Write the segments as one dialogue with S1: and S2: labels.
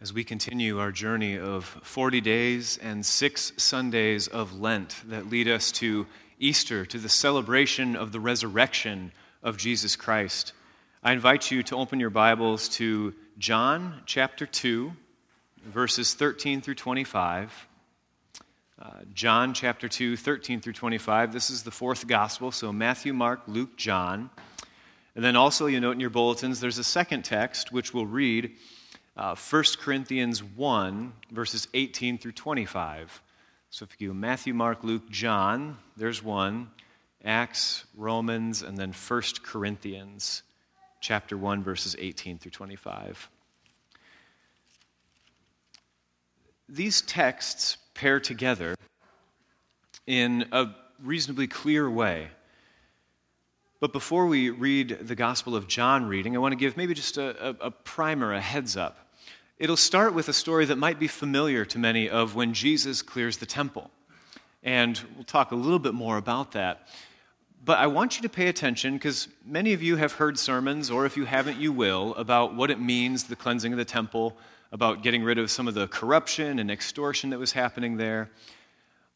S1: as we continue our journey of 40 days and six Sundays of Lent that lead us to Easter, to the celebration of the resurrection of Jesus Christ. I invite you to open your Bibles to John chapter 2, verses 13 through 25. Uh, John chapter 2, 13 through 25. This is the fourth gospel, so Matthew, Mark, Luke, John. And then also, you note in your bulletins, there's a second text which we'll read uh, 1 Corinthians 1, verses 18 through 25. So if you go Matthew, Mark, Luke, John, there's one. Acts, Romans, and then 1 Corinthians, chapter 1, verses 18 through 25. These texts pair together in a reasonably clear way. But before we read the Gospel of John reading, I want to give maybe just a, a, a primer, a heads up. It'll start with a story that might be familiar to many of when Jesus clears the temple. And we'll talk a little bit more about that. But I want you to pay attention because many of you have heard sermons, or if you haven't, you will, about what it means, the cleansing of the temple, about getting rid of some of the corruption and extortion that was happening there.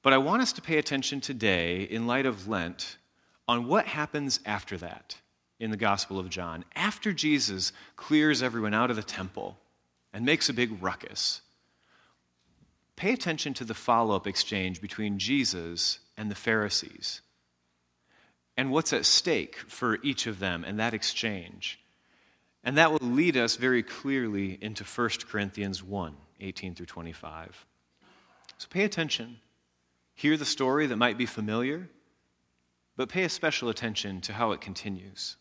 S1: But I want us to pay attention today, in light of Lent, on what happens after that in the Gospel of John. After Jesus clears everyone out of the temple, and makes a big ruckus. Pay attention to the follow up exchange between Jesus and the Pharisees and what's at stake for each of them in that exchange. And that will lead us very clearly into 1 Corinthians 1 18 through 25. So pay attention. Hear the story that might be familiar, but pay a special attention to how it continues.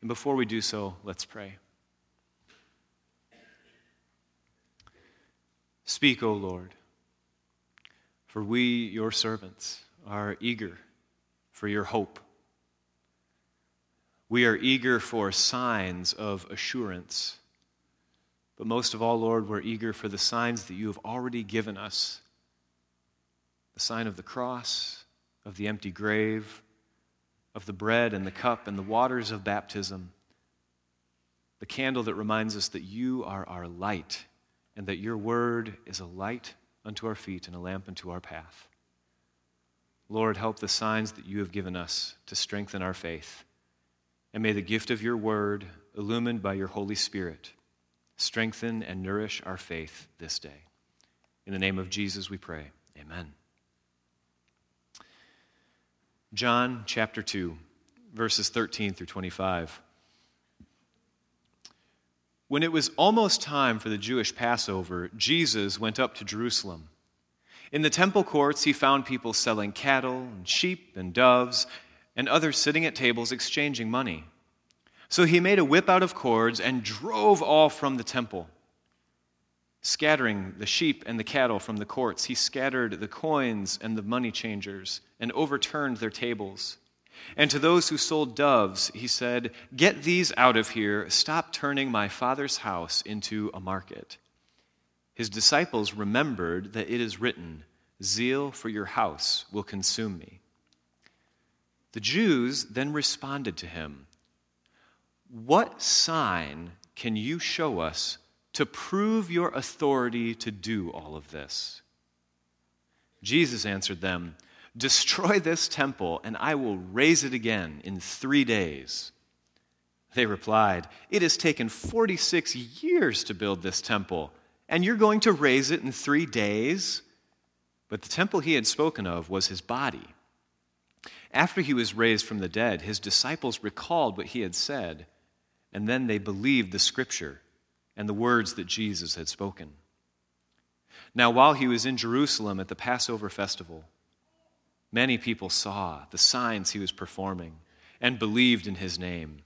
S1: And before we do so, let's pray. Speak, O Lord, for we, your servants, are eager for your hope. We are eager for signs of assurance. But most of all, Lord, we're eager for the signs that you have already given us the sign of the cross, of the empty grave, of the bread and the cup and the waters of baptism, the candle that reminds us that you are our light and that your word is a light unto our feet and a lamp unto our path. Lord, help the signs that you have given us to strengthen our faith. And may the gift of your word, illumined by your Holy Spirit, strengthen and nourish our faith this day. In the name of Jesus we pray. Amen. John chapter 2, verses 13 through 25. When it was almost time for the Jewish Passover, Jesus went up to Jerusalem. In the temple courts, he found people selling cattle and sheep and doves, and others sitting at tables exchanging money. So he made a whip out of cords and drove all from the temple. Scattering the sheep and the cattle from the courts, he scattered the coins and the money changers and overturned their tables. And to those who sold doves, he said, Get these out of here. Stop turning my father's house into a market. His disciples remembered that it is written, Zeal for your house will consume me. The Jews then responded to him, What sign can you show us to prove your authority to do all of this? Jesus answered them, Destroy this temple, and I will raise it again in three days. They replied, It has taken 46 years to build this temple, and you're going to raise it in three days? But the temple he had spoken of was his body. After he was raised from the dead, his disciples recalled what he had said, and then they believed the scripture and the words that Jesus had spoken. Now, while he was in Jerusalem at the Passover festival, Many people saw the signs he was performing and believed in his name.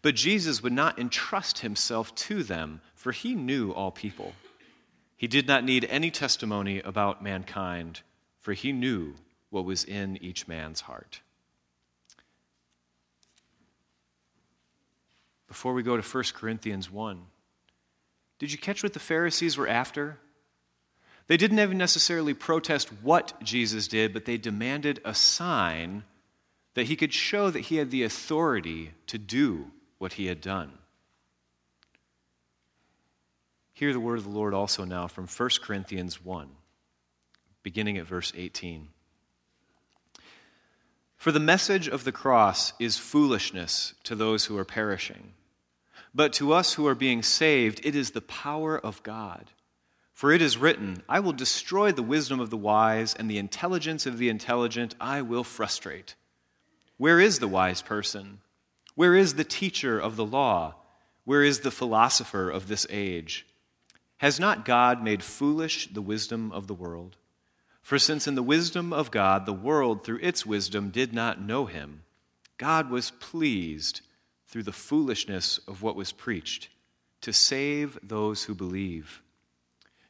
S1: But Jesus would not entrust himself to them, for he knew all people. He did not need any testimony about mankind, for he knew what was in each man's heart. Before we go to 1 Corinthians 1, did you catch what the Pharisees were after? They didn't even necessarily protest what Jesus did, but they demanded a sign that he could show that he had the authority to do what he had done. Hear the word of the Lord also now from 1 Corinthians 1, beginning at verse 18. For the message of the cross is foolishness to those who are perishing, but to us who are being saved, it is the power of God. For it is written, I will destroy the wisdom of the wise, and the intelligence of the intelligent I will frustrate. Where is the wise person? Where is the teacher of the law? Where is the philosopher of this age? Has not God made foolish the wisdom of the world? For since in the wisdom of God the world through its wisdom did not know him, God was pleased through the foolishness of what was preached to save those who believe.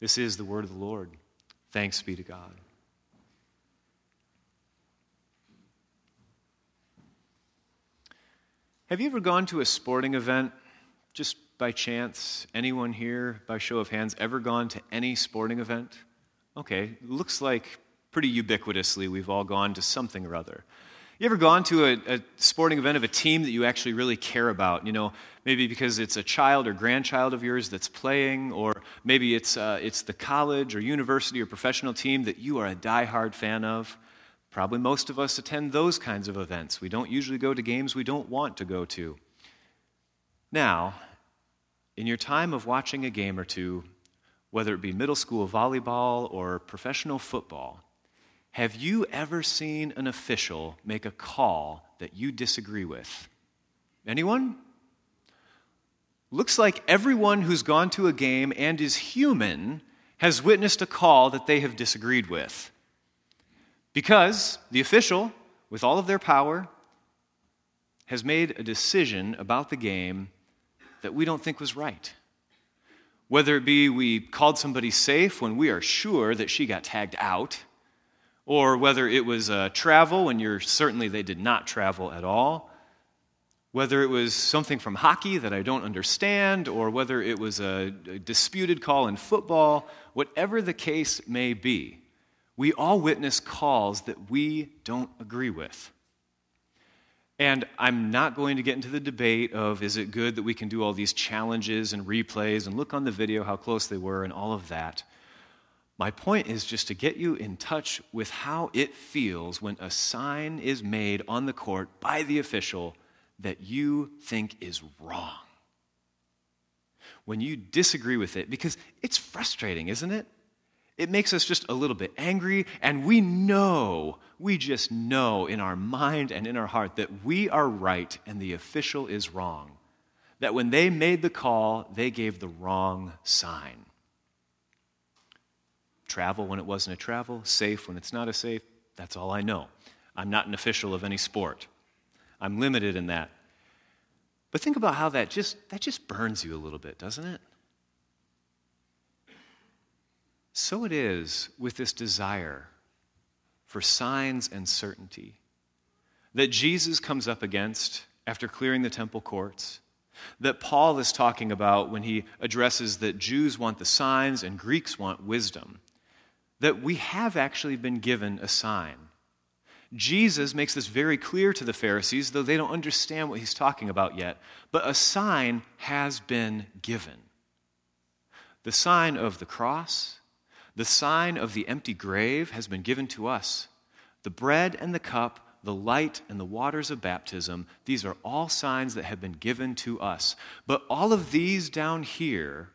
S1: This is the word of the Lord. Thanks be to God. Have you ever gone to a sporting event just by chance? Anyone here, by show of hands, ever gone to any sporting event? Okay, looks like pretty ubiquitously we've all gone to something or other. You ever gone to a, a, sporting event of a team that you actually really care about? You know, maybe because it's a child or grandchild of yours that's playing, or maybe it's, uh, it's the college or university or professional team that you are a die-hard fan of. Probably most of us attend those kinds of events. We don't usually go to games we don't want to go to. Now, in your time of watching a game or two, whether it be middle school volleyball or professional football, have you ever seen an official make a call that you disagree with? Anyone? Looks like everyone who's gone to a game and is human has witnessed a call that they have disagreed with. Because the official, with all of their power, has made a decision about the game that we don't think was right. Whether it be we called somebody safe when we are sure that she got tagged out or whether it was uh, travel when you're certainly they did not travel at all, whether it was something from hockey that I don't understand, or whether it was a, a disputed call in football, whatever the case may be, we all witness calls that we don't agree with. And I'm not going to get into the debate of is it good that we can do all these challenges and replays and look on the video how close they were and all of that. My point is just to get you in touch with how it feels when a sign is made on the court by the official that you think is wrong. When you disagree with it, because it's frustrating, isn't it? It makes us just a little bit angry, and we know, we just know in our mind and in our heart that we are right and the official is wrong. That when they made the call, they gave the wrong sign travel when it wasn't a travel, safe when it's not a safe. That's all I know. I'm not an official of any sport. I'm limited in that. But think about how that just that just burns you a little bit, doesn't it? So it is with this desire for signs and certainty that Jesus comes up against after clearing the temple courts, that Paul is talking about when he addresses that Jews want the signs and Greeks want wisdom that we have actually been given a sign. Jesus makes this very clear to the Pharisees, though they don't understand what he's talking about yet. But a sign has been given the sign of the cross, the sign of the empty grave has been given to us. The bread and the cup, the light and the waters of baptism, these are all signs that have been given to us. But all of these down here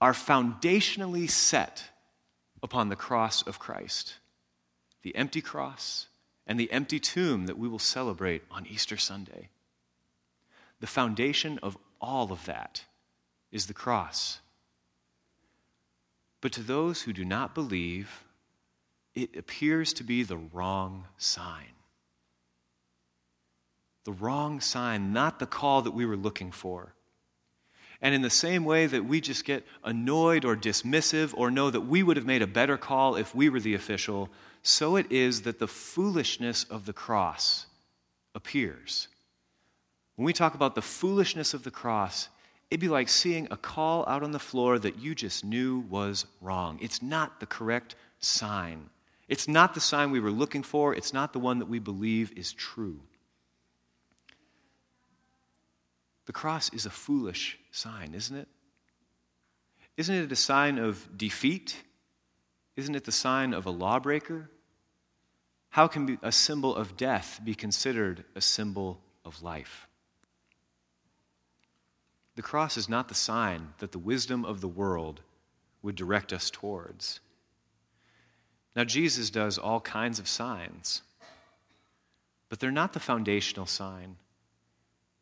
S1: are foundationally set upon the cross of Christ, the empty cross and the empty tomb that we will celebrate on Easter Sunday. The foundation of all of that is the cross. But to those who do not believe, it appears to be the wrong sign. The wrong sign, not the call that we were looking for. And in the same way that we just get annoyed or dismissive or know that we would have made a better call if we were the official, so it is that the foolishness of the cross appears. When we talk about the foolishness of the cross, it'd be like seeing a call out on the floor that you just knew was wrong. It's not the correct sign. It's not the sign we were looking for. It's not the one that we believe is true. The cross is a foolish sign, isn't it? Isn't it a sign of defeat? Isn't it the sign of a lawbreaker? How can a symbol of death be considered a symbol of life? The cross is not the sign that the wisdom of the world would direct us towards. Now, Jesus does all kinds of signs, but they're not the foundational sign.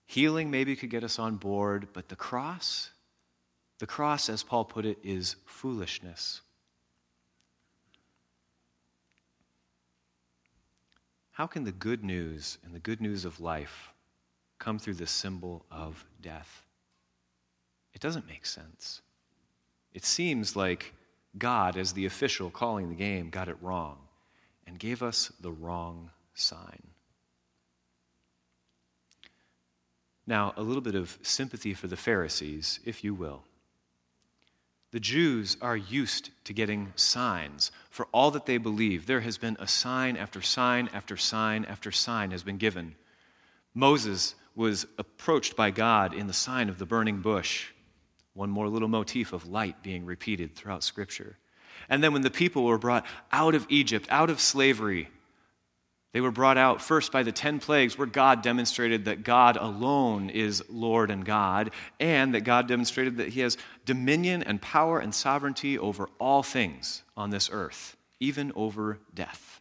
S1: Healing maybe could get us on board, but the cross, the cross, as Paul put it, is foolishness. How can the good news and the good news of life come through the symbol of death? It doesn't make sense. It seems like God, as the official calling the game, got it wrong and gave us the wrong sign. Now, a little bit of sympathy for the Pharisees, if you will. The Jews are used to getting signs for all that they believe. There has been a sign after sign after sign after sign has been given. Moses was approached by God in the sign of the burning bush. One more little motif of light being repeated throughout Scripture. And then when the people were brought out of Egypt, out of slavery, they were brought out first by the 10 plagues, where God demonstrated that God alone is Lord and God, and that God demonstrated that He has dominion and power and sovereignty over all things on this earth, even over death.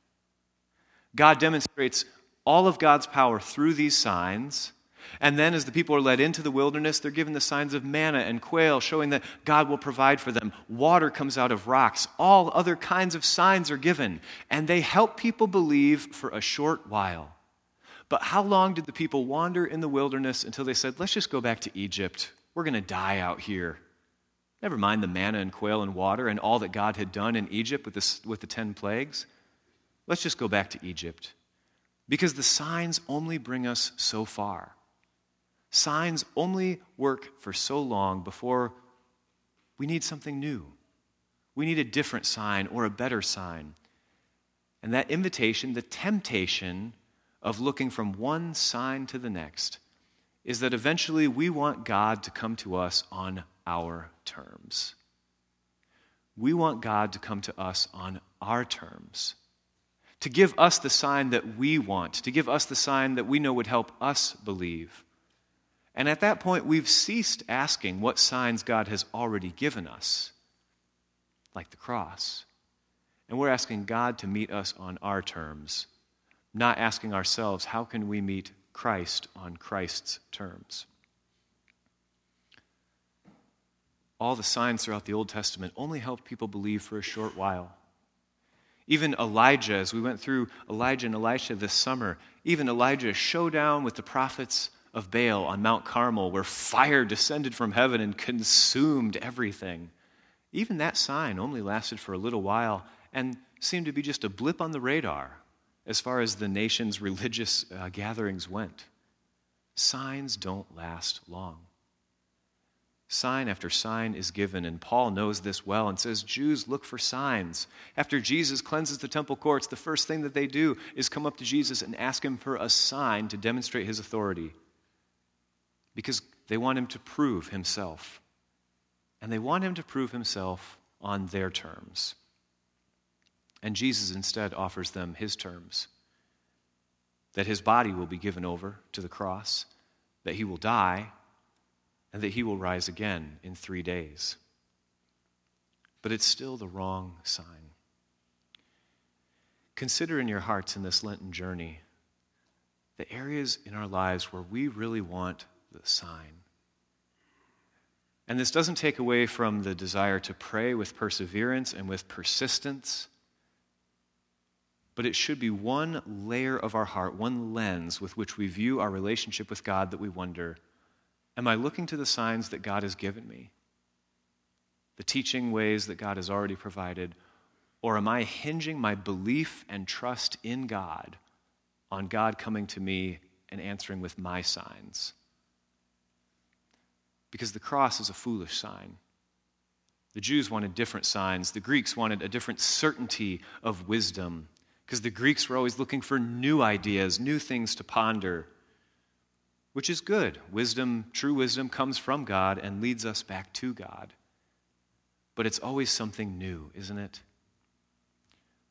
S1: God demonstrates all of God's power through these signs and then, as the people are led into the wilderness, they're given the signs of manna and quail, showing that God will provide for them. Water comes out of rocks. All other kinds of signs are given. And they help people believe for a short while. But how long did the people wander in the wilderness until they said, let's just go back to Egypt? We're going to die out here. Never mind the manna and quail and water and all that God had done in Egypt with, the with the 10 plagues. Let's just go back to Egypt. Because the signs only bring us so far. Signs only work for so long before we need something new. We need a different sign or a better sign. And that invitation, the temptation of looking from one sign to the next, is that eventually we want God to come to us on our terms. We want God to come to us on our terms, to give us the sign that we want, to give us the sign that we know would help us believe. And at that point, we've ceased asking what signs God has already given us, like the cross. And we're asking God to meet us on our terms, not asking ourselves, how can we meet Christ on Christ's terms? All the signs throughout the Old Testament only helped people believe for a short while. Even Elijah, as we went through Elijah and Elisha this summer, even Elijah's showdown with the prophets of Baal on Mount Carmel, where fire descended from heaven and consumed everything. Even that sign only lasted for a little while and seemed to be just a blip on the radar as far as the nation's religious uh, gatherings went. Signs don't last long. Sign after sign is given, and Paul knows this well and says, Jews, look for signs. After Jesus cleanses the temple courts, the first thing that they do is come up to Jesus and ask him for a sign to demonstrate his authority because they want him to prove himself. And they want him to prove himself on their terms. And Jesus instead offers them his terms that his body will be given over to the cross, that he will die, and that he will rise again in three days. But it's still the wrong sign. Consider in your hearts in this Lenten journey the areas in our lives where we really want the sign. And this doesn't take away from the desire to pray with perseverance and with persistence, but it should be one layer of our heart, one lens with which we view our relationship with God that we wonder Am I looking to the signs that God has given me? The teaching ways that God has already provided? Or am I hinging my belief and trust in God on God coming to me and answering with my signs? Because the cross is a foolish sign. The Jews wanted different signs. The Greeks wanted a different certainty of wisdom because the Greeks were always looking for new ideas, new things to ponder, which is good. Wisdom, true wisdom, comes from God and leads us back to God. But it's always something new, isn't it?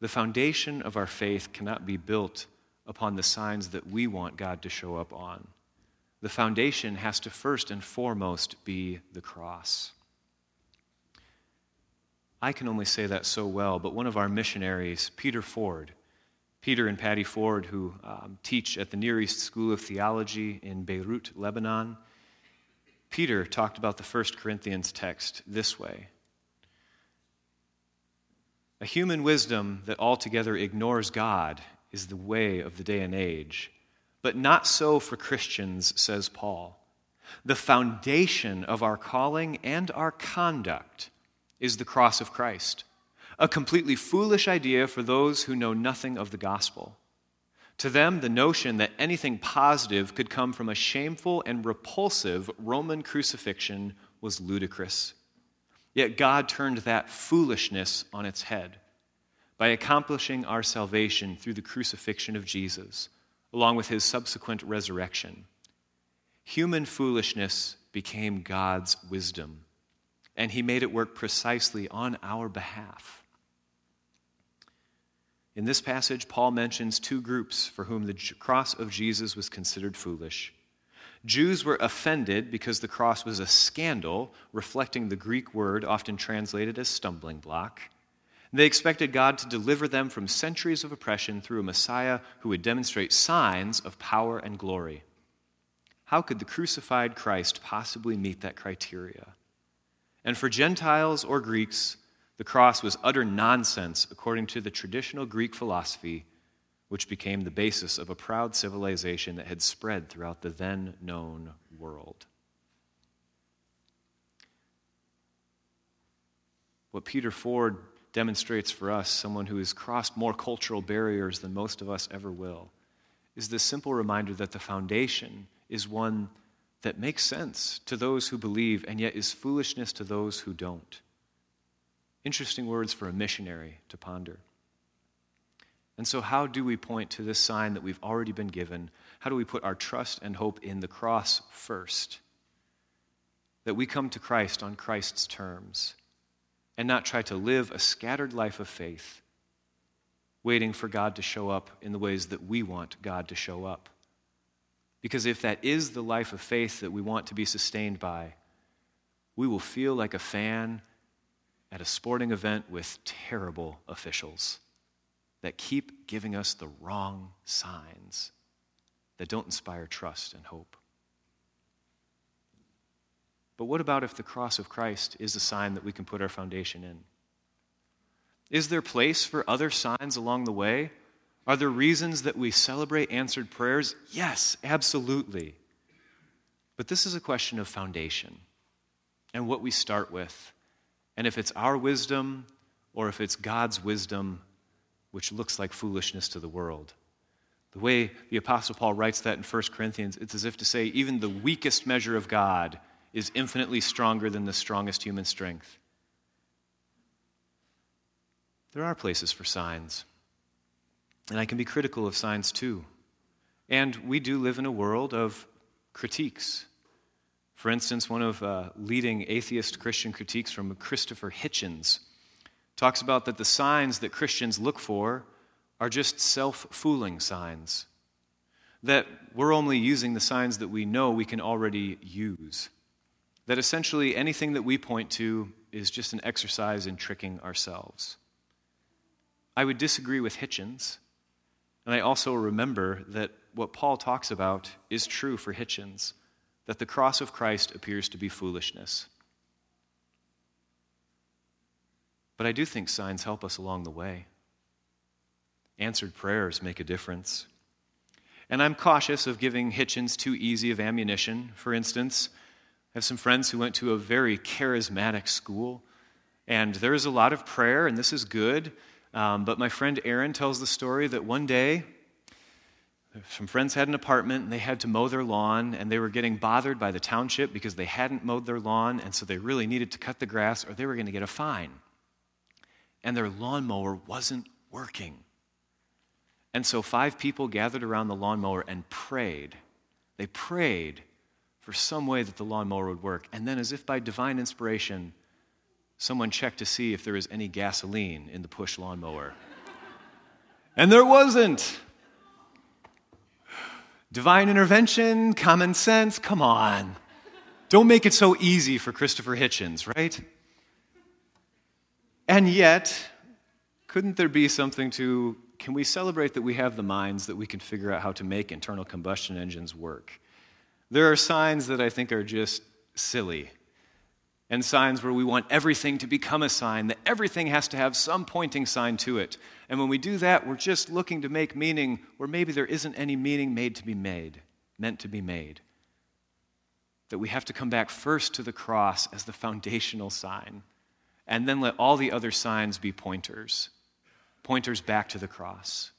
S1: The foundation of our faith cannot be built upon the signs that we want God to show up on. The foundation has to first and foremost be the cross. I can only say that so well, but one of our missionaries, Peter Ford, Peter and Patty Ford, who um, teach at the Near East School of Theology in Beirut, Lebanon, Peter talked about the First Corinthians text this way A human wisdom that altogether ignores God is the way of the day and age, but not so for Christians, says Paul. The foundation of our calling and our conduct is the cross of Christ, a completely foolish idea for those who know nothing of the gospel. To them, the notion that anything positive could come from a shameful and repulsive Roman crucifixion was ludicrous. Yet God turned that foolishness on its head by accomplishing our salvation through the crucifixion of Jesus, along with his subsequent resurrection. Human foolishness became God's wisdom and he made it work precisely on our behalf. In this passage, Paul mentions two groups for whom the cross of Jesus was considered foolish. Jews were offended because the cross was a scandal, reflecting the Greek word often translated as stumbling block. They expected God to deliver them from centuries of oppression through a Messiah who would demonstrate signs of power and glory. How could the crucified Christ possibly meet that criteria? And for Gentiles or Greeks, the cross was utter nonsense according to the traditional Greek philosophy, which became the basis of a proud civilization that had spread throughout the then known world. What Peter Ford demonstrates for us, someone who has crossed more cultural barriers than most of us ever will, is this simple reminder that the foundation is one that makes sense to those who believe and yet is foolishness to those who don't. Interesting words for a missionary to ponder. And so, how do we point to this sign that we've already been given? How do we put our trust and hope in the cross first? That we come to Christ on Christ's terms and not try to live a scattered life of faith, waiting for God to show up in the ways that we want God to show up. Because if that is the life of faith that we want to be sustained by, we will feel like a fan at a sporting event with terrible officials that keep giving us the wrong signs that don't inspire trust and hope. But what about if the cross of Christ is a sign that we can put our foundation in? Is there place for other signs along the way are there reasons that we celebrate answered prayers? Yes, absolutely. But this is a question of foundation and what we start with. And if it's our wisdom or if it's God's wisdom, which looks like foolishness to the world. The way the Apostle Paul writes that in 1 Corinthians, it's as if to say, even the weakest measure of God is infinitely stronger than the strongest human strength. There are places for signs. And I can be critical of signs too. And we do live in a world of critiques. For instance, one of uh, leading atheist Christian critiques from Christopher Hitchens talks about that the signs that Christians look for are just self fooling signs. That we're only using the signs that we know we can already use. That essentially anything that we point to is just an exercise in tricking ourselves. I would disagree with Hitchens and I also remember that what Paul talks about is true for Hitchens that the cross of Christ appears to be foolishness. But I do think signs help us along the way. Answered prayers make a difference. And I'm cautious of giving Hitchens too easy of ammunition. For instance, have some friends who went to a very charismatic school, and there is a lot of prayer, and this is good. Um, but my friend Aaron tells the story that one day, some friends had an apartment and they had to mow their lawn, and they were getting bothered by the township because they hadn't mowed their lawn, and so they really needed to cut the grass or they were going to get a fine. And their lawnmower wasn't working. And so five people gathered around the lawnmower and prayed. They prayed for some way that the lawnmower would work. And then, as if by divine inspiration, someone checked to see if there was any gasoline in the push lawnmower. and there wasn't. Divine intervention, common sense, come on. Don't make it so easy for Christopher Hitchens, right? And yet, couldn't there be something to can we celebrate that we have the minds that we can figure out how to make internal combustion engines work? There are signs that I think are just silly, and signs where we want everything to become a sign, that everything has to have some pointing sign to it. And when we do that, we're just looking to make meaning where maybe there isn't any meaning made to be made, meant to be made. That we have to come back first to the cross as the foundational sign, and then let all the other signs be pointers, pointers back to the cross.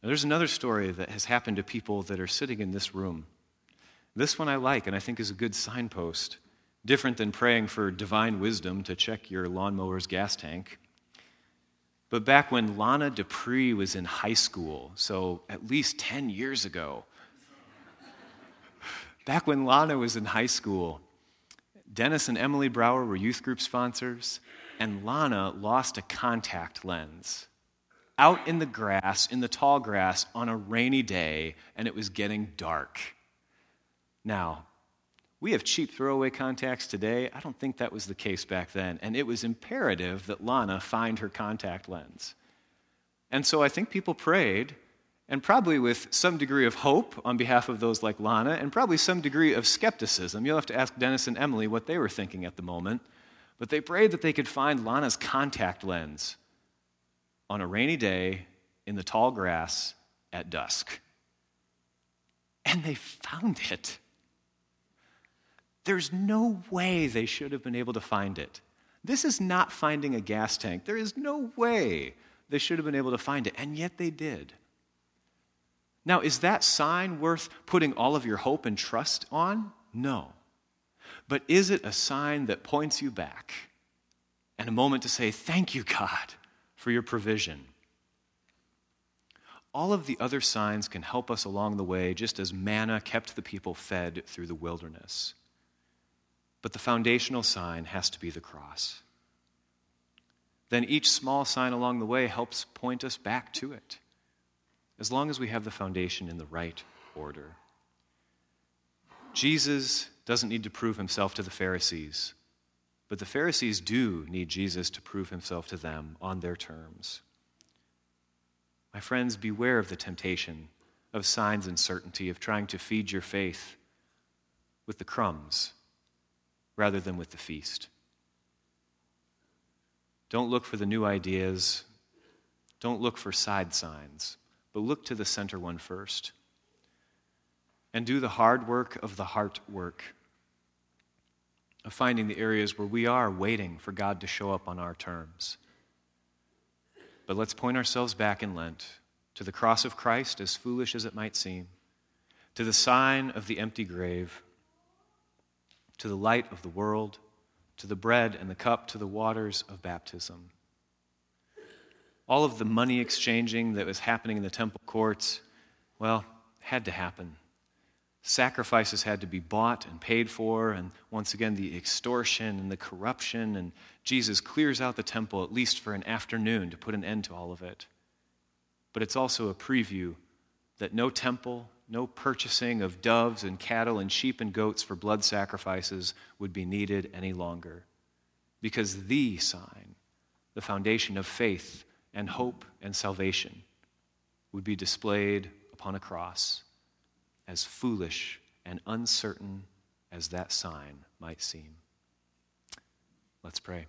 S1: Now, there's another story that has happened to people that are sitting in this room. This one I like and I think is a good signpost, different than praying for divine wisdom to check your lawnmower's gas tank. But back when Lana Dupree was in high school, so at least 10 years ago, back when Lana was in high school, Dennis and Emily Brower were youth group sponsors, and Lana lost a contact lens out in the grass, in the tall grass, on a rainy day, and it was getting dark. Now, we have cheap throwaway contacts today. I don't think that was the case back then. And it was imperative that Lana find her contact lens. And so I think people prayed, and probably with some degree of hope on behalf of those like Lana, and probably some degree of skepticism. You'll have to ask Dennis and Emily what they were thinking at the moment. But they prayed that they could find Lana's contact lens on a rainy day in the tall grass at dusk. And they found it. There's no way they should have been able to find it. This is not finding a gas tank. There is no way they should have been able to find it, and yet they did. Now, is that sign worth putting all of your hope and trust on? No. But is it a sign that points you back and a moment to say, Thank you, God, for your provision? All of the other signs can help us along the way, just as manna kept the people fed through the wilderness. But the foundational sign has to be the cross. Then each small sign along the way helps point us back to it, as long as we have the foundation in the right order. Jesus doesn't need to prove himself to the Pharisees, but the Pharisees do need Jesus to prove himself to them on their terms. My friends, beware of the temptation of signs and certainty, of trying to feed your faith with the crumbs rather than with the feast. Don't look for the new ideas. Don't look for side signs, but look to the center one first. And do the hard work of the heart work of finding the areas where we are waiting for God to show up on our terms. But let's point ourselves back in Lent to the cross of Christ, as foolish as it might seem, to the sign of the empty grave to the light of the world, to the bread and the cup, to the waters of baptism. All of the money exchanging that was happening in the temple courts, well, had to happen. Sacrifices had to be bought and paid for, and once again, the extortion and the corruption. And Jesus clears out the temple, at least for an afternoon, to put an end to all of it. But it's also a preview that no temple, no purchasing of doves and cattle and sheep and goats for blood sacrifices would be needed any longer. Because the sign, the foundation of faith and hope and salvation, would be displayed upon a cross, as foolish and uncertain as that sign might seem. Let's pray.